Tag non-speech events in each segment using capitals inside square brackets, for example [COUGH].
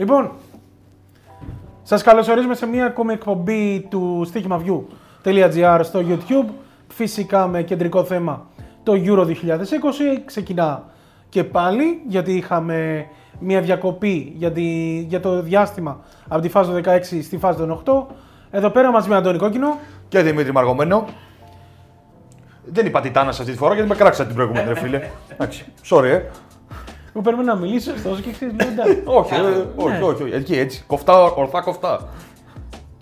Λοιπόν, σας καλωσορίζουμε σε μια ακόμη εκπομπή του στοίχημαβιού.gr στο YouTube. Φυσικά με κεντρικό θέμα το Euro 2020. Ξεκινά και πάλι γιατί είχαμε μια διακοπή για, τη, για το διάστημα από τη φάση των 16 στη φάση των 8. Εδώ πέρα μαζί με Αντώνη Κόκκινο. Και Δημήτρη Μαργομένο. Δεν είπα τιτάνα αυτή τη φορά γιατί με κράξα την προηγούμενη, ρε φίλε. [LAUGHS] Εντάξει, sorry, ε. Μου παίρνει να μιλήσει ωστόσο και ξέρεις, λέω εντάξει. [LAUGHS] όχι, ε, όχι, όχι, όχι, εκεί έτσι. Κοφτά, ορθά κοφτά.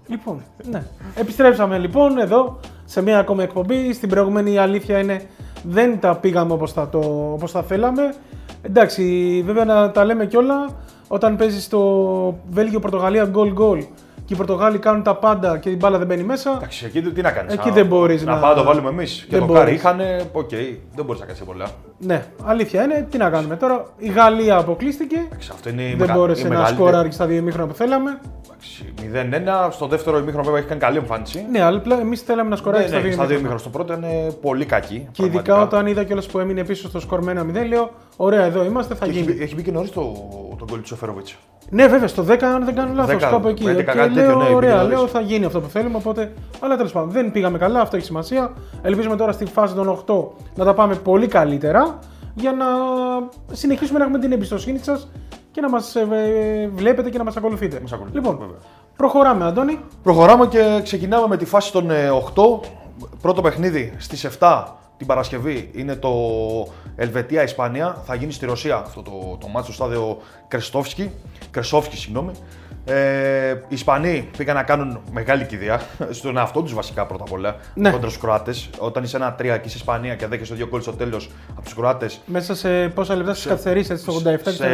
Λοιπόν, ναι. Επιστρέψαμε λοιπόν εδώ σε μια ακόμη εκπομπή. Στην προηγούμενη η αλήθεια είναι δεν τα πήγαμε όπως θα, το, όπως θα θέλαμε. Εντάξει, βέβαια να τα λέμε κιόλα, όταν παίζεις στο Βέλγιο-Πορτογαλία goal-goal και οι Πορτογάλοι κάνουν τα πάντα και η μπάλα δεν μπαίνει μέσα. Εντάξει, εκεί τι να κάνεις. Εκεί δεν μπορείς να. Να πάμε το βάλουμε εμείς. Και το κάρι είχαν. Οκ, δεν μπορείς να κάνεις πολλά. Ναι, αλήθεια είναι. Τι να κάνουμε τώρα. Η Γαλλία αποκλείστηκε. Εντάξει, αυτό είναι δεν μπόρεσε να σκοράρει στα δύο ημίχρονα που θέλαμε. 0-1. Στο δεύτερο ημίχρονο βέβαια έχει κάνει καλή εμφάνιση. Ναι, αλλά εμείς θέλαμε να σκοράρει ναι, στα, ναι, δύο στα δύο ημίχρονα. Στο πρώτο είναι πολύ κακή. Και ειδικά όταν είδα κιόλας που έμεινε πίσω στο σκορ 1-0, λέω: Ωραία, εδώ είμαστε, θα γίνει. Έχει, έχει μπει και νωρίς το, το γκολ του Σεφέροβιτς. Ναι, βέβαια, στο 10 αν δεν κάνω λάθος, κάπου εκεί. Και λέω, τέτοιο, ναι, ωραία, λέω θα γίνει αυτό που θέλουμε. Οπότε... Αλλά τέλος πάντων δεν πήγαμε καλά, αυτό έχει σημασία. Ελπίζουμε τώρα στη φάση των 8 να τα πάμε πολύ καλύτερα για να συνεχίσουμε να έχουμε την εμπιστοσύνη σας και να μας ε, βλέπετε και να μας ακολουθείτε. Μας λοιπόν, βέβαια. προχωράμε, Αντώνη. Προχωράμε και ξεκινάμε με τη φάση των 8. Ε, Πρώτο παιχνίδι στις 7 την Παρασκευή είναι το Ελβετία-Ισπανία. Θα γίνει στη Ρωσία αυτό το, το μάτσο στο στάδιο Κρεσόφσκι. Κρεσόφσκι, συγγνώμη. Ε, οι Ισπανοί πήγαν να κάνουν μεγάλη κηδεία [LAUGHS] στον εαυτό τους βασικά πρώτα απ' όλα ναι. κόντρα στους Κροάτες. Όταν είσαι ένα τρία και είσαι Ισπανία και δέχεσαι δύο γκολ στο τέλος από τους Κροάτες. Μέσα σε πόσα λεπτά στις καθυστερήσεις, στο 87 και στο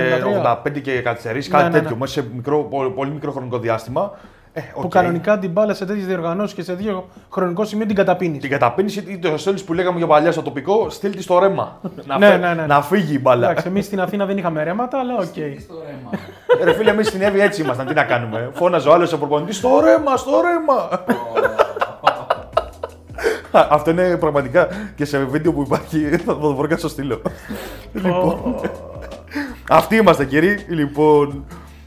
85 και καθυστερήσεις, ναι, κάτι ναι, τέτοιο. Μέσα σε μικρό, πολύ μικρό χρονικό διάστημα. Ε, okay. Που κανονικά την μπάλα σε τέτοιες διοργανώσεις και σε δύο χρονικό σημείο την καταπίνεις. Την καταπίνεις ή το στέλνει που λέγαμε για παλιά στο τοπικό, στείλ' τη στο ρέμα. να, ναι, ναι, ναι. να φύγει η μπάλα. Εντάξει, εμείς στην Αθήνα δεν είχαμε ρέματα, αλλά OK. Okay. Ρε φίλε, εμείς στην Εύβοια έτσι ήμασταν. Τι να κάνουμε. Φώναζε ο άλλος ο προπονητής στο ρέμα, στο ρέμα. Αυτό είναι πραγματικά και σε βίντεο που υπάρχει. Θα το βρω και στο στείλω. λοιπόν. Αυτοί είμαστε κύριοι. Λοιπόν,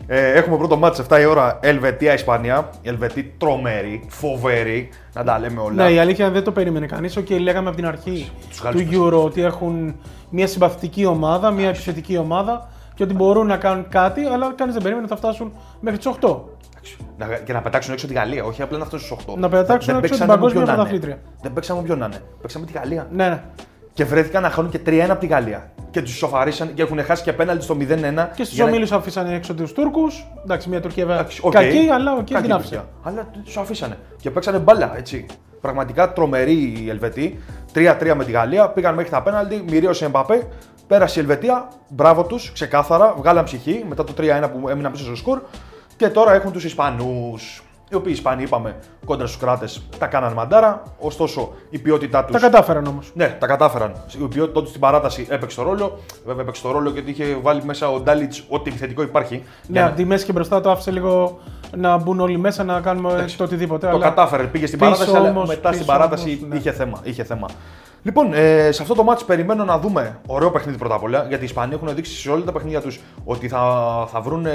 ε, έχουμε πρώτο ματς 7 η ώρα Ελβετία-Ισπανία. Οι Ελβετοί τρομερή, φοβερή, να τα λέμε όλα. Ναι, η αλήθεια δεν το περίμενε κανείς. OK, okay, λέγαμε από την αρχή του Euro ότι έχουν μια συμπαθητική ομάδα, μια επιθετική ομάδα και ότι μπορούν να κάνουν κάτι, αλλά κανείς δεν περίμενε ότι θα φτάσουν μέχρι τις 8. Και να πετάξουν έξω τη Γαλλία, όχι απλά να φτάσουν στις 8. Να πετάξουν δεν, έξω την παγκόσμια πρωταθλήτρια. Δεν παίξαμε ποιον να είναι. Παίξαμε τη Γαλλία. Ναι, ναι και βρέθηκαν να χάνουν και 3-1 από τη Γαλλία. Και τους σοφαρίσαν και έχουν χάσει και πέναλτι στο 0-1. Και στους ομίλους αφήσανε έξω τους Τούρκους. Εντάξει, μια Τουρκία βέβαια okay. κακή, αλλά okay, την άφησε. Αλλά τους αφήσανε. Και παίξανε μπάλα, έτσι. Πραγματικά τρομερή η Ελβετή. 3-3 με τη Γαλλία. Πήγαν μέχρι τα πέναλτι. Μυρίωσε Εμπαπέ. Πέρασε η Ελβετία. Μπράβο τους, ξεκάθαρα. Βγάλαν ψυχή μετά το 3-1 που έμειναν πίσω στο σκορ. Και τώρα έχουν τους Ισπανούς οι οποίοι Ισπανοί είπαμε κόντρα στους κράτε τα κάναν μαντάρα. Ωστόσο η ποιότητά του. Τα κατάφεραν όμως. Ναι, τα κατάφεραν. Η ποιότητά του στην παράταση έπαιξε το ρόλο. Βέβαια έπαιξε το ρόλο γιατί είχε βάλει μέσα ο Ντάλιτς ό,τι επιθετικό υπάρχει. Ναι, από τη μέση και μπροστά το άφησε λίγο να μπουν όλοι μέσα να κάνουμε Εντάξει, το οτιδήποτε. Το αλλά... κατάφερε. Πήγε στην παράταση, όμως, αλλά μετά στην παράταση όμως, ναι. είχε, θέμα, είχε θέμα. Λοιπόν, ε, σε αυτό το μάτι περιμένω να δούμε ωραίο παιχνίδι πρώτα απ' όλα. Γιατί οι Ισπανοί έχουν δείξει σε όλα τα παιχνίδια τους ότι θα, θα βρουν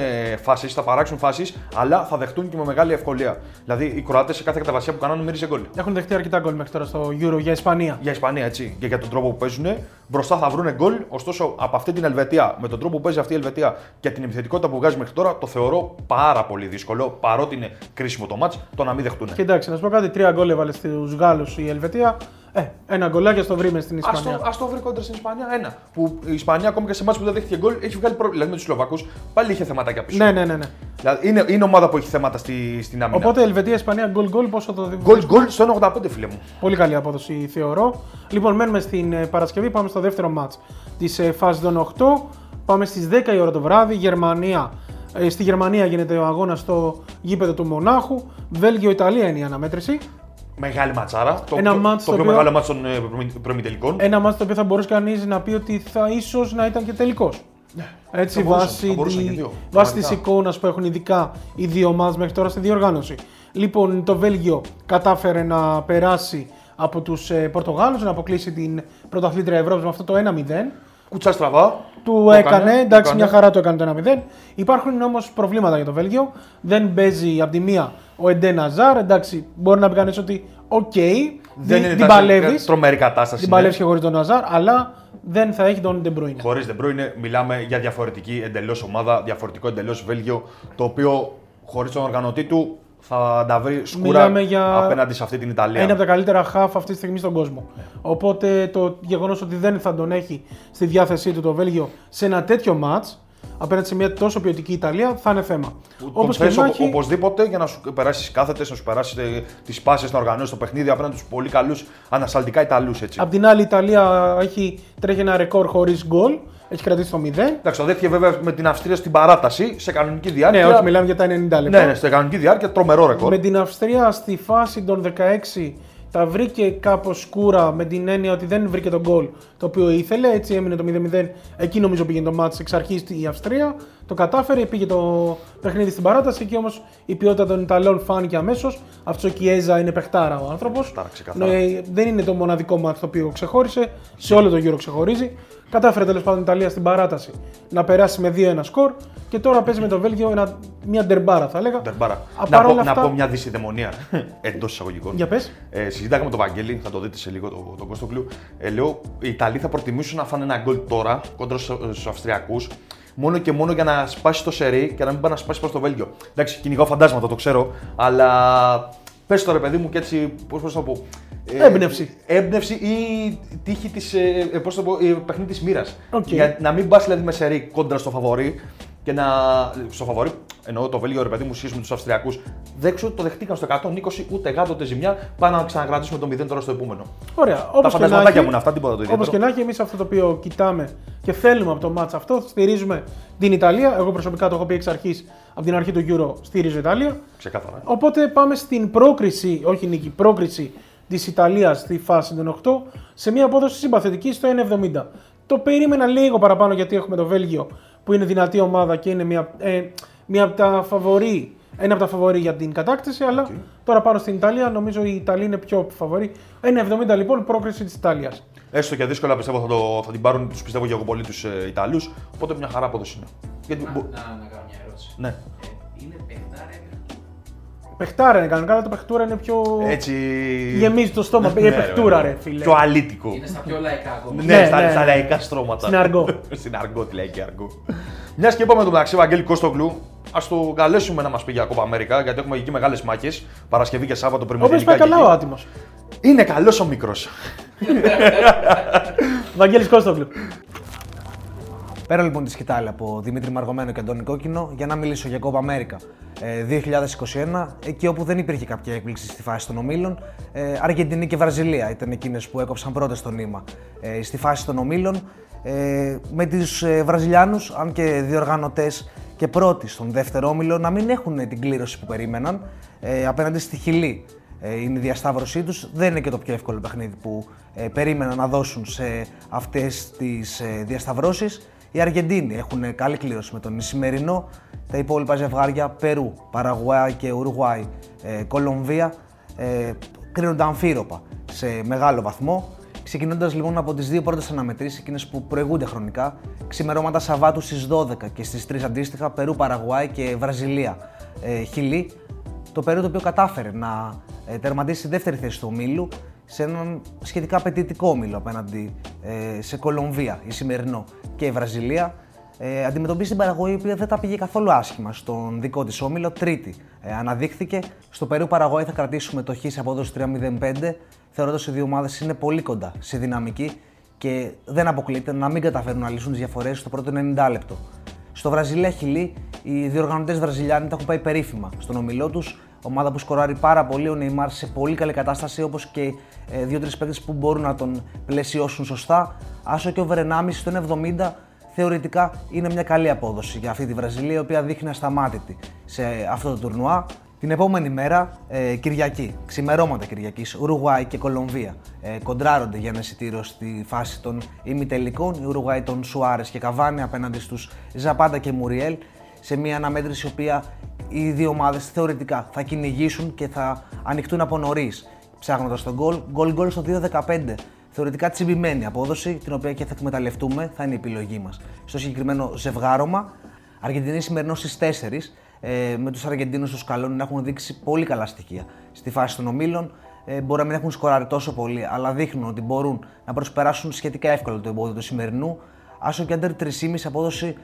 φάσεις, θα παράξουν φάσεις, αλλά θα δεχτούν και με μεγάλη ευκολία. Δηλαδή οι Κροάτες σε κάθε καταβασία που κάνουν μύριζε γκολ. Έχουν δεχτεί αρκετά γκολ μέχρι τώρα στο Euro για Ισπανία. Για Ισπανία, έτσι. Και για τον τρόπο που παίζουν. Μπροστά θα βρουν γκολ. Ωστόσο από αυτή την Ελβετία, με τον τρόπο που παίζει αυτή η Ελβετία και την επιθετικότητα που βγάζει μέχρι τώρα, το θεωρώ πάρα πολύ δύσκολο. Παρότι είναι κρίσιμο το μάτς, το να μην δεχτούν. Κοιτάξτε, να σου πω κάτι: τρία γκολ έβαλε στους Γάλλους η Ελβετία. Ε, ένα γκολάκι ας το βρει στην Ισπανία. Α το, βρει κόντρα στην Ισπανία. Ένα. Που η Ισπανία ακόμη και σε εμά που δεν δέχτηκε γκολ έχει βγάλει πρόβλημα. Δηλαδή με τους Σλοβακούς πάλι είχε θεματάκια πίσω. Ναι, ναι, ναι. ναι. Δηλαδή είναι, είναι ομάδα που έχει θέματα στη, στην άμυνα. Οπότε Ελβετία-Ισπανία γκολ γκολ πόσο το δει. Γκολ γκολ στο 1,85 φίλε μου. Πολύ καλή απόδοση θεωρώ. Λοιπόν, μένουμε στην ε, Παρασκευή, πάμε στο δεύτερο μάτς της ε, φάσης των 8. Πάμε στις 10 η ώρα το βράδυ. Γερμανία ε, στη Γερμανία γίνεται ο αγώνας στο γήπεδο του Μονάχου. Βέλγιο-Ιταλία είναι η αναμέτρηση. Μεγάλη ματσάρα. Το, ένα το, το, πιο μεγάλο μάτσο των ε, προημιτελικών. Ένα μάτσο το οποίο θα μπορούσε κανείς να πει ότι θα ίσως να ήταν και τελικός. Ναι, Έτσι, βάσει, τη, βάσει της εικόνας που έχουν ειδικά οι δύο ομάδες μέχρι τώρα στη διοργάνωση. Λοιπόν, το Βέλγιο κατάφερε να περάσει από τους ε, Πορτογάλους, να αποκλείσει την πρωταθλήτρια Ευρώπης με αυτό το 1-0. Κουτσά στραβά. Του Το έκανε, έκανε, εντάξει, το έκανε. μια χαρά το έκανε το 1-0. Υπάρχουν όμως προβλήματα για το Βέλγιο. Δεν παίζει από τη μία ο Εντέν Αζάρ. Εντάξει, μπορεί να πει κανείς ότι οκ, Δεν την- είναι την τα- παλεύει. τρομερή κατάσταση. Την ναι. παλεύει και χωρίς τον Αζάρ, αλλά δεν θα έχει τον Ντε Μπρόινε. Χωρίς De Bruyne μιλάμε για διαφορετική εντελώς ομάδα, διαφορετικό εντελώς Βέλγιο, το οποίο χωρίς τον οργανωτή του θα τα βρει σκούρα Μιλάμε για- απέναντι σε αυτή την Ιταλία. Είναι από τα καλύτερα χαφ αυτή τη στιγμή στον κόσμο. Οπότε το γεγονός ότι δεν θα τον έχει στη διάθεσή του το Βέλγιο σε ένα τέτοιο match απέναντι σε μια τόσο ποιοτική Ιταλία θα είναι θέμα. Τον Όπως και θες να οπο- έχει, οπωσδήποτε για να σου περάσεις κάθετες, να σου περάσεις τις πάσει, να οργανώσεις το παιχνίδι απέναντι στους πολύ καλούς ανασταλτικά Ιταλούς. απ' την άλλη η Ιταλία έχει, τρέχει ένα ρεκόρ χωρίς γκολ. Έχει κρατήσει το 0. Εντάξει, το δέχτηκε βέβαια με την Αυστρία στην παράταση σε κανονική διάρκεια. Ναι, όχι, μιλάμε για τα 90 λεπτά. Ναι, ναι, σε κανονική διάρκεια τρομερό ρεκόρ. Με την Αυστρία στη φάση των 16 τα βρήκε κάπως σκούρα με την έννοια ότι δεν βρήκε τον γκολ το οποίο ήθελε. Έτσι έμεινε το 0-0. Εκεί νομίζω πήγαινε το μάτς εξ αρχής η Αυστρία. Το κατάφερε, πήγε το παιχνίδι στην παράταση. Εκεί όμως η ποιότητα των Ιταλών φάνηκε αμέσως. Αυτό ο Κιέζα είναι παιχτάρα ο άνθρωπος. Παιχτάρα, ξεκάθαρα. δεν είναι το μοναδικό μάτς το οποίο ξεχώρισε. Σε όλο το γύρο ξεχωρίζει. Κατάφερε τέλος πάντων η Ιταλία στην παράταση να περάσει με 2-1 σκορ και τώρα παίζει με το Βέλγιο ένα, μια ντερμπάρα θα έλεγα. Ντερμπάρα. Α, Να, πω, παρόλα να αυτά- πω μια δεισιδαιμονία εντός εισαγωγικών. Για πες. Ε, συζητάγαμε με τον Βαγγέλη, θα το δείτε σε λίγο τον τον Κώστογλου. Ε, λέω, οι Ιταλοί θα προτιμήσουν να φάνε ένα γκολ τώρα κόντρα στους Αυστριακούς. Μόνο και μόνο για να σπάσει το σερί και να μην πάει να σπάσει προς το Βέλγιο. Εντάξει, κυνηγάω φαντάσματα, το ξέρω, αλλά πες το ρε παιδί μου και έτσι, πώς να το πω. ε, Έμπνευση. Έμπνευση ή τύχη της. Ε, πώς το πω, ε, παιχνίδι της μοίρας. Οκ. Για να μην πας δηλαδή με σερί κόντρα στο φαβορή και να. Στο φαβορή, εννοώ το Βέλγιο ρε παιδί μου, σχέση με τους Αυστριακούς. Δέξω το δεχτήκαν στο 120, ούτε γάτο ούτε ζημιά. Πάνε να ξανακρατήσουμε το 0 τώρα στο επόμενο. Ωραία. Τα Όπως και να φαντασματάκια έχει- μου είναι αυτά, τίποτα το Όπως ιδιαίτερο. και να έχει, εμείς αυτό το οποίο κοιτάμε και θέλουμε από το μάτς αυτό, στηρίζουμε την Ιταλία. Εγώ προσωπικά το έχω πει εξ αρχής, από την αρχή του Euro, στηρίζω Ιταλία. Ξεκάθαρα. Οπότε πάμε στην πρόκριση, όχι νίκη, πρόκριση της Ιταλίας στη φάση των 8 σε μια απόδοση συμπαθητική στο 1,70. Το περίμενα λίγο παραπάνω γιατί έχουμε το Βέλγιο που είναι δυνατή ομάδα και είναι μια, ε, μια από τα φαβορή, ένα από τα φαβορή για την κατάκτηση, αλλά τώρα πάνω στην Ιταλία νομίζω η Ιταλία είναι πιο φαβορή. 1,70 λοιπόν πρόκριση της Ιταλίας. Έστω και δύσκολα πιστεύω θα, το, θα την πάρουν, τους πιστεύω και εγώ πολύ τους ε, Ιταλούς. Οπότε μια χαρά απόδοση είναι. Γιατί, Να, μπο- να, να κάνω μια ερώτηση. ναι. Ε, είναι παιχτάρα είναι. Πεχτάρα είναι κανονικά, αλλά το παιχτούρα είναι πιο. Έτσι. Γεμίζει το στόμα. Ναι, Είναι ρε, παιχτούρα, ρε. ρε φίλε. Πιο αλήτικο. Είναι στα πιο λαϊκά ακόμα. Ναι, Ναι, στα, ναι, στα ναι. λαϊκά στρώματα. Στην αργό. [LAUGHS] Στην αργό, τη λαϊκή αργό. Μιας και είπαμε το μεταξύ Βαγγέλη Κώστογλου, ας το καλέσουμε να μας πει για Κόπα Αμέρικα, γιατί έχουμε εκεί μεγάλες μάχες. Παρασκευή και Σάββατο πριν Ο οποίο πάει καλά ο άτιμος. Είναι καλός ο μικρός. [LAUGHS] Βαγγέλης Κώστοβλου. Πέρα λοιπόν τη σκητάλη από Δημήτρη Μαργομένο και Αντώνη Κόκκινο για να μιλήσω για Copa America ε, 2021, εκεί όπου δεν υπήρχε κάποια έκπληξη στη φάση των ομίλων. Ε, Αργεντινή και Βραζιλία ήταν εκείνες που έκοψαν πρώτες το νήμα ε, στη φάση των ομίλων. Ε, με τους ε, Βραζιλιάνους, αν και διοργανωτές και πρώτοι στον δεύτερο όμιλο, να μην έχουν την κλήρωση που περίμεναν ε, απέναντι στη Χιλή. Ε, είναι η διασταύρωσή τους. Δεν είναι και το πιο εύκολο παιχνίδι που ε, περίμεναν να δώσουν σε αυτές τις ε, διασταυρώσεις. Οι Αργεντίνοι έχουν καλή κλήρωση με τον Ισημερινό. Τα υπόλοιπα ζευγάρια Περού, Παραγουάη και Ουρουάη, ε, Κολομβία ε, κρίνονται αμφίροπα σε μεγάλο βαθμό. Ξεκινώντας λοιπόν από τις δύο πρώτες αναμετρήσεις, εκείνες που προηγούνται χρονικά, ξημερώματα Σαββάτου στις 12 και στις 3 αντίστοιχα, Περού, Παραγουάη και Βραζιλία, ε, Χιλή. Το Περού το οποίο κατάφερε να ε, τερματίσει στη δεύτερη θέση του ομίλου σε έναν σχετικά απαιτητικό όμιλο απέναντι ε, σε Κολομβία, η σημερινό και η Βραζιλία. Ε, αντιμετωπίζει την Παραγωγή η οποία δεν τα πήγε καθόλου άσχημα στον δικό της όμιλο. Τρίτη ε, αναδείχθηκε. Στο Περού Παραγωγή θα κρατήσουμε το χ σε απόδοση 3-0-5, θεωρώντας ότι οι δύο ομάδες είναι πολύ κοντά σε δυναμική και δεν αποκλείεται να μην καταφέρουν να λύσουν τις διαφορές στο πρώτο 90 λεπτό. Στο Βραζιλία Χιλή, οι διοργανωτές Βραζιλιάνοι τα έχουν πάει περίφημα στον ομιλό τους. Ομάδα που σκοράρει πάρα πολύ, ο Νεϊμάρ σε πολύ καλή κατάσταση, όπως και ε, δύο-τρεις παίκτες που μπορούν να τον πλαισιώσουν σωστά. Άσο και ο Βερενάμι στο 1,70 θεωρητικά είναι μια καλή απόδοση για αυτή τη Βραζιλία, η οποία δείχνει ασταμάτητη σε αυτό το τουρνουά. Την επόμενη μέρα, ε, Κυριακή, ξημερώματα Κυριακής, Ουρουγουάη και Κολομβία ε, κοντράρονται για ένα εισιτήριο στη φάση των ημιτελικών. Η Ουρουγουάη των Σουάρες και Καβάνη απέναντι στους Ζαπάντα και Μουριέλ σε μια αναμέτρηση η οποία οι δύο ομάδες θεωρητικά θα κυνηγήσουν και θα ανοιχτούν από νωρίς ψάχνοντας τον γκολ. Γκολ γκολ στο 2-15 θεωρητικά τσιμπημένη απόδοση, την οποία και θα εκμεταλλευτούμε, θα είναι η επιλογή μας. Στο συγκεκριμένο ζευγάρωμα, Αργεντινή σημερινός στις 4, ε, με τους Αργεντίνους τους Σκαλόνι να έχουν δείξει πολύ καλά στοιχεία. Στη φάση των ομίλων ε, μπορεί να μην έχουν σκοράρει τόσο πολύ, αλλά δείχνουν ότι μπορούν να προσπεράσουν σχετικά εύκολα το εμπόδιο του σημερινού. Άσο και άντερ 3,5 απόδοση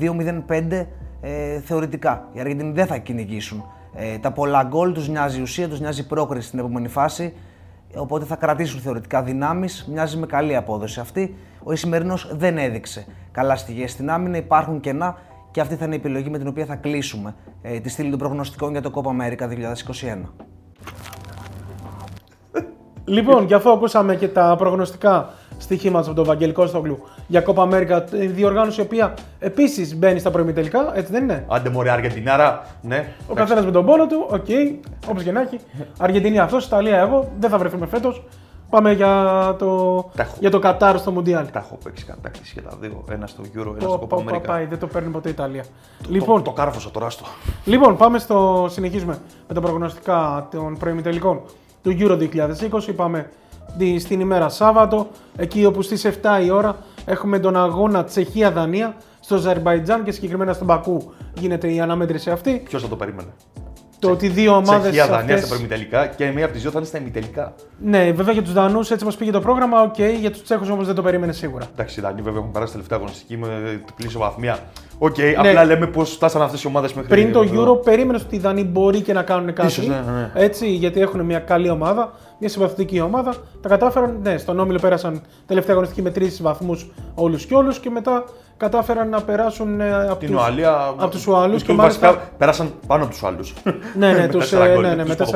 2-0-5 ε, θεωρητικά. Οι Αργεντινοί δεν θα κυνηγήσουν. Ε, τα πολλά γκολ τους νοιάζει η ουσία, τους νοιάζει η πρόκριση στην επόμενη φάση. Οπότε θα κρατήσουν θεωρητικά δυνάμεις. Μοιάζει με καλή απόδοση αυτή. Ο Ισημερινός δεν έδειξε καλά στοιχεία στην άμυνα. Υπάρχουν κενά και αυτή θα είναι η επιλογή με την οποία θα κλείσουμε ε, τη στήλη των προγνωστικών για το Copa America 2021. Λοιπόν, και αφού ακούσαμε και τα προγνωστικά στοιχήματα από τον Βαγγέλη Κώστογλου για Copa America, η διοργάνωση η οποία επίσης μπαίνει στα προημιτελικά, έτσι δεν είναι; Άντε μωρέ Αργεντινάρα, ναι. Ο καθένας με τον πόνο του, OK, okay, όπως και να έχει. Αργεντινή αυτός, Ιταλία εγώ, δεν θα βρεθούμε φέτος. Πάμε για το, Τα έχω. για το Κατάρ στο Μουντιάλ. Τα έχω παίξει κατάκτηση και τα δύο. Ένα στο Euro, ένα Πω, στο πω, Copa πω, America. πάει, δεν το παίρνει ποτέ η Ιταλία. Το- Λοιπόν, Το, το κάρφωσα τώρα στο. Λοιπόν, πάμε στο. Συνεχίζουμε με τα προγνωστικά των προημιτελικών του Euro 2020. Πάμε τη- στην ημέρα Σάββατο, εκεί όπου στις 7 η ώρα έχουμε τον αγώνα Τσεχία-Δανία στο Αζερβαϊτζάν και συγκεκριμένα στον Μπακού γίνεται η αναμέτρηση αυτή. Ποιο θα το περίμενε. Το ότι δύο ομάδες. Τσεχία, Δανία στα προημιτελικά και μία από τις δύο θα είναι στα ημιτελικά. Ναι, βέβαια για τους Δανούς έτσι μας πήγε το πρόγραμμα. Οκ, για τους Τσέχους όμως δεν το περίμενε σίγουρα. Εντάξει, οι Δανείοι βέβαια έχουν περάσει τελευταία αγωνιστική με διπλή ισοβαθμία. Οκ, απλά λέμε πώς φτάσαν αυτές οι ομάδες μέχρι Ναι. Πριν το εδώ. Euro περίμενες ότι οι Δανείοι μπορεί και να κάνουν κάτι. Ίσως, ναι, ναι. Έτσι, γιατί έχουν μια καλή ομάδα, μια συμπαθητική ομάδα. Τα κατάφεραν, ναι, στον Όμιλο πέρασαν τελευταία αγωνιστική με τρεις βαθμούς όλους και όλους και μετά κατάφεραν να περάσουν ε, από Την τους, Ουαλία. από τους Ουαλούς οι και Τούρκοι μάλιστα- βασικά πέρασαν πάνω από τους άλλου. Ναι, ναι, [LAUGHS] τους, ε, ναι, ναι, με 4-0, τους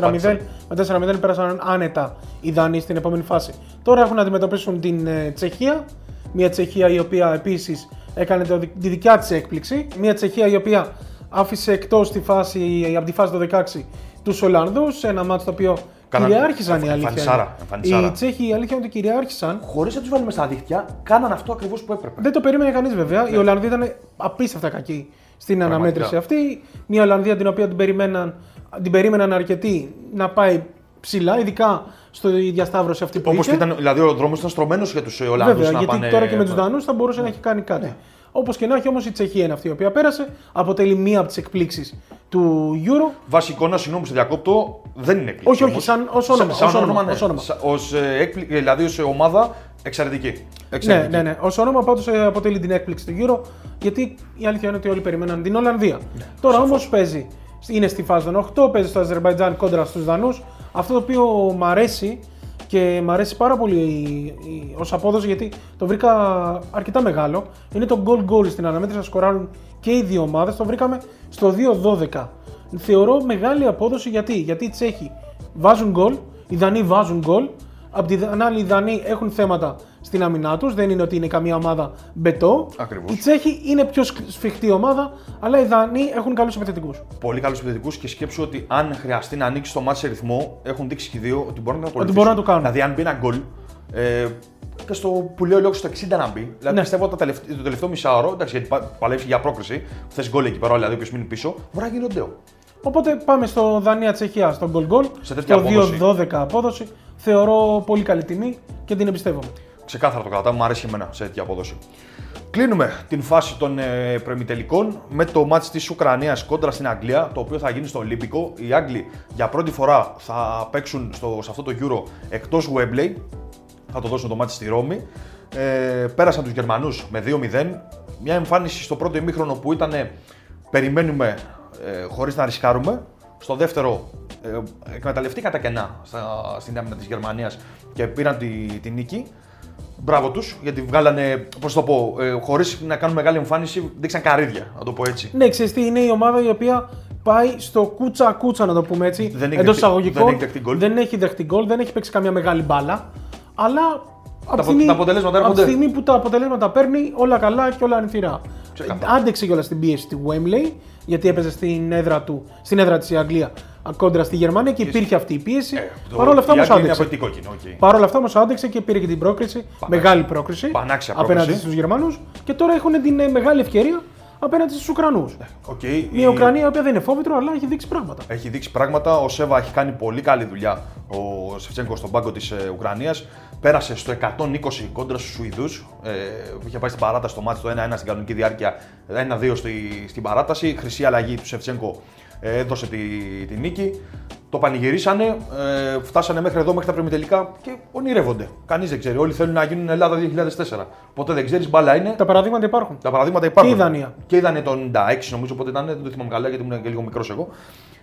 με 4-0 πέρασαν άνετα οι Δανείοι στην επόμενη φάση. Τώρα έχουν να αντιμετωπίσουν την ε, Τσεχία. Μια Τσεχία η οποία επίσης έκανε το, τη δικιά της έκπληξη. Μια Τσεχία η οποία άφησε εκτός τη φάση, από τη φάση το 16 τους Ολλανδούς σε ένα μάτσο το οποίο Κάναν κυριάρχησαν η αλήθεια. εμφανισάρα, είναι. εμφανισάρα. Οι Τσέχοι η αλήθεια είναι ότι κυριάρχησαν. Χωρίς να τους βάλουμε στα δίχτυα, κάναν αυτό ακριβώς που έπρεπε. Δεν το περίμενε κανείς βέβαια. Οι Ολλανδοί ήταν απίστευτα κακοί στην αναμέτρηση αυτή. Μια Ολλανδία την οποία την περίμεναν, την περίμεναν αρκετοί να πάει ψηλά, ειδικά στη διασταύρωση αυτή που Όπως είχε. ήταν, δηλαδή ο δρόμος ήταν στρωμένος για τους Ολλανδού Βέβαια, να γιατί πάνε. τώρα και με τους Δανούς θα μπορούσε να έχει κάνει κάτι. Ναι. Όπως και να έχει, όμως η Τσεχία είναι αυτή η οποία πέρασε. Αποτελεί μία από τις εκπλήξεις του Euro. Βάσει εικόνα, συγγνώμη, σε διακόπτω, δεν είναι έκπληξη. Όχι, όχι, όμως. σαν- ως όνομα, Σαν, ως όνομα, ναι. ως όνομα. Σα- ως, ε, έκπλη- δηλαδή ως ομάδα εξαιρετική. Ναι, εξαιρετική. ναι, ναι. Ω όνομα πάντως αποτελεί την έκπληξη του Euro. Γιατί η αλήθεια είναι ότι όλοι περιμέναν την Ολλανδία. Ναι, Τώρα όμως παίζει. Είναι στη φάση των 8, παίζει στο Αζερβαϊτζάν κόντρα στους Δανούς. Αυτό το οποίο μου αρέσει και μου αρέσει πάρα πολύ ως απόδοση γιατί το βρήκα αρκετά μεγάλο. Είναι το goal goal στην αναμέτρηση να σκοράρουν και οι δύο ομάδες. Το βρήκαμε στο 2-12. Θεωρώ μεγάλη απόδοση γιατί, γιατί οι Τσέχοι βάζουν γκολ, οι Δανείοι βάζουν γκολ. Απ' την άλλη, οι Δανείοι έχουν θέματα στην άμυνά τους. Δεν είναι ότι είναι καμία ομάδα μπετό. Ακριβώς. Οι Τσέχοι είναι πιο σκ- σφιχτή ομάδα, αλλά οι Δανείοι έχουν καλούς επιθετικούς. Πολύ καλούς επιθετικούς και σκέψου ότι αν χρειαστεί να ανοίξει το μάτι σε ρυθμό, έχουν δείξει και οι δύο ότι μπορούν να το ακολουθήσουν. μπορούν να το κάνουν. Δηλαδή, αν μπει ένα γκολ. Ε, και στο που λέει ο λόγο στο 60 να μπει. Δηλαδή, Ναι. πιστεύω ότι τα τελευταί- το τελευταίο μισάωρο, εντάξει, γιατί πα- παλεύει για πρόκριση, θες γκολ εκεί πέρα, δηλαδή, όποιο μείνει πίσω, μπορεί να γίνει ροντέο. Οπότε πάμε στο Δανία-Τσεχία, στο goal goal. Σε τέτοια στο απόδοση. 2-12 απόδοση. Θεωρώ πολύ καλή τιμή και την εμπιστεύομαι. Ξεκάθαρα το κρατάμε, μου αρέσει και εμένα σε τέτοια απόδοση. Κλείνουμε την φάση των ε, προημιτελικών με το μάτς της Ουκρανίας κόντρα στην Αγγλία, το οποίο θα γίνει στο Ολύμπικο. Οι Άγγλοι για πρώτη φορά θα παίξουν στο, σε αυτό το Euro εκτός Wembley. Θα το δώσουν το μάτι στη Ρώμη. Ε, πέρασαν τους Γερμανούς με 2-0. Μια εμφάνιση στο πρώτο ημίχρονο που ήταν περιμένουμε ε, χωρίς να ρισκάρουμε. Στο δεύτερο ε, εκμεταλλευτήκαν τα κενά στα, στην άμυνα της Γερμανίας και πήραν τη, τη νίκη. Μπράβο τους, γιατί βγάλανε, πώς το πω, ε, χωρίς να κάνουν μεγάλη εμφάνιση, δείξαν καρύδια, να το πω έτσι. Ναι, ξέρεις τι, είναι η ομάδα η οποία πάει στο κούτσα κούτσα, να το πούμε έτσι. Δεν έχει εντός δεχτεί- εισαγωγικών. δεν έχει δεχτεί γκολ. Δεν έχει δεχτεί γκολ, δεν έχει παίξει καμία μεγάλη μπάλα. Αλλά από τη απο- στιγμή- τα αποτελέσματα από τη έρχονται. στιγμή που τα αποτελέσματα παίρνει, όλα καλά και όλα ανθηρά. Ξεκάθαρα. Άντεξε κιόλας την πίεση του Wembley, γιατί έπαιζε στην έδρα του, στην έδρα της Αγγλίας κόντρα στη Γερμανία και υπήρχε αυτή η πίεση. Ε, το- Παρ' όλα αυτά η όμως Αγγλία είναι άντεξε. απαιτή κόκκινο, οκ. Παρ' όλα αυτά όμως άντεξε και πήρε και την πρόκριση. Μεγάλη πρόκριση. Πανάξια Απέναντι πρόκριση. στους Γερμανούς. Και τώρα έχουν την ε, μεγάλη ευκαιρία απέναντι στους Ουκρανούς. Οκ, Μια η- Ουκρανία η οποία δεν είναι φόβητρο, αλλά έχει δείξει πράγματα. Έχει δείξει πράγματα. Ο Σέβα έχει κάνει πολύ καλή δουλειά. Ο Σεφτσέγκο στον πάγκο της Ουκρανίας. πέρασε στο 120 κόντρα στους Σουηδούς. Ε, είχε πάει στην παράταση το μάτι το 1-1 στην κανονική διάρκεια, 1-2 στη, στην παράταση. Χρυσή αλλαγή του Σεφτσέγκο ε, έδωσε τη, τη νίκη. Το πανηγυρίσανε, ε, φτάσανε μέχρι εδώ, μέχρι τα προημιτελικά και ονειρεύονται. Κανείς δεν ξέρει. Όλοι θέλουν να γίνουν Ελλάδα 2004. Ποτέ δεν ξέρεις, μπάλα είναι. Τα παραδείγματα υπάρχουν. Τα παραδείγματα υπάρχουν. Και η Δανία. Και η Δανία το 96 νομίζω πότε ήταν, δεν το θυμάμαι καλά γιατί ήμουν και λίγο μικρός εγώ.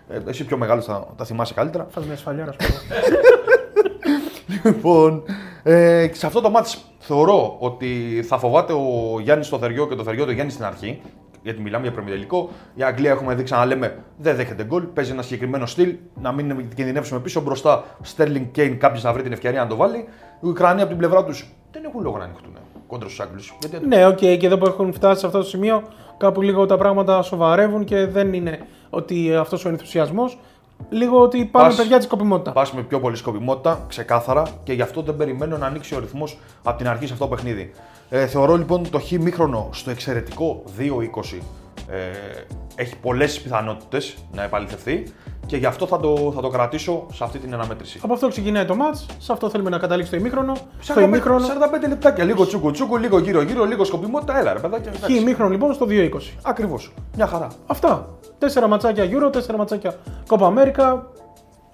Ε, εσύ πιο μεγάλος θα τα θυμάσαι καλύτερα. Φας μια σφαλιάρα, ας πούμε. [LAUGHS] Λοιπόν, ε, σε αυτό το ματς θεωρώ ότι θα φοβάται ο Γιάννης το Θεριό και το Θεριό το Γιάννη στην αρχή. Γιατί μιλάμε για προημιτελικό. Η Αγγλία έχουμε δει ξαναλέμε δεν δέχεται γκολ. Παίζει ένα συγκεκριμένο στυλ. Να μην κινδυνεύσουμε πίσω μπροστά. Στέρλινγκ Κέιν κάποιος να βρει την ευκαιρία να το βάλει. Οι Ουκρανοί από την πλευρά τους δεν έχουν λόγο να ανοιχτούν κόντρα στους Άγγλους. Γιατί ναι, οκ, και εδώ που έχουν φτάσει σε αυτό το σημείο, κάπου λίγο τα πράγματα σοβαρεύουν και δεν είναι ότι αυτός ο ενθουσιασμός. Λίγο ότι πάμε Πας- παιδιά τη σκοπιμότητα. Πας με πιο πολύ σκοπιμότητα, ξεκάθαρα και γι' αυτό δεν περιμένω να ανοίξει ο ρυθμός από την αρχή σε αυτό το παιχνίδι. Ε, θεωρώ λοιπόν το χ μήχρονο στο εξαιρετικό 2-20 ε, έχει πολλές πιθανότητες να επαληθευτεί και γι' αυτό θα το, θα το κρατήσω σε αυτή την αναμέτρηση. Από αυτό ξεκινάει το match, σε αυτό θέλουμε να καταλήξει το ημίχρονο. Στο 45 ημίχρονο, 45 λεπτάκια, λίγο τσούκου τσούκου, λίγο γύρω γύρω, λίγο σκοπιμότητα, έλα ρε παιδάκια. χ ημίχρονο λοιπόν στο 2-20. Ακριβώς. Μια χαρά. Αυτά. Τέσσερα ματσάκια Euro, τέσσερα ματσάκια Copa America.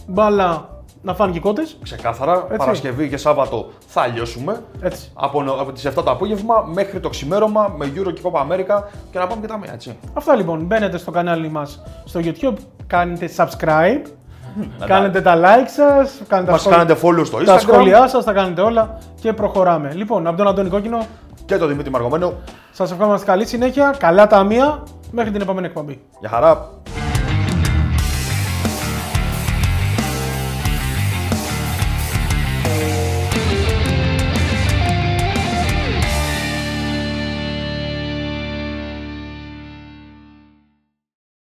Μπάλα να φάνε και κότες. Ξεκάθαρα, Παρασκευή και Σάββατο θα λιώσουμε. Έτσι. Από, νο- από τις 7 το απόγευμα μέχρι το ξημέρωμα με Euro και Copa America και να πάμε και τα μία, έτσι. Αυτά λοιπόν. Μπαίνετε στο κανάλι μας στο YouTube, κάνετε subscribe, [LAUGHS] κάνετε τα like σας, κάνετε τα, Μας σχόλια- κάνετε follow στο τα Instagram σχόλιά σας, τα κάνετε όλα και προχωράμε. Λοιπόν, από τον Αντώνη Κόκκινο, και το Δημήτρη Μαργομένο. σας ευχόμαστε καλή συνέχεια, καλά ταμεία, μέχρι την επόμενη εκπομπή. Για χαρά.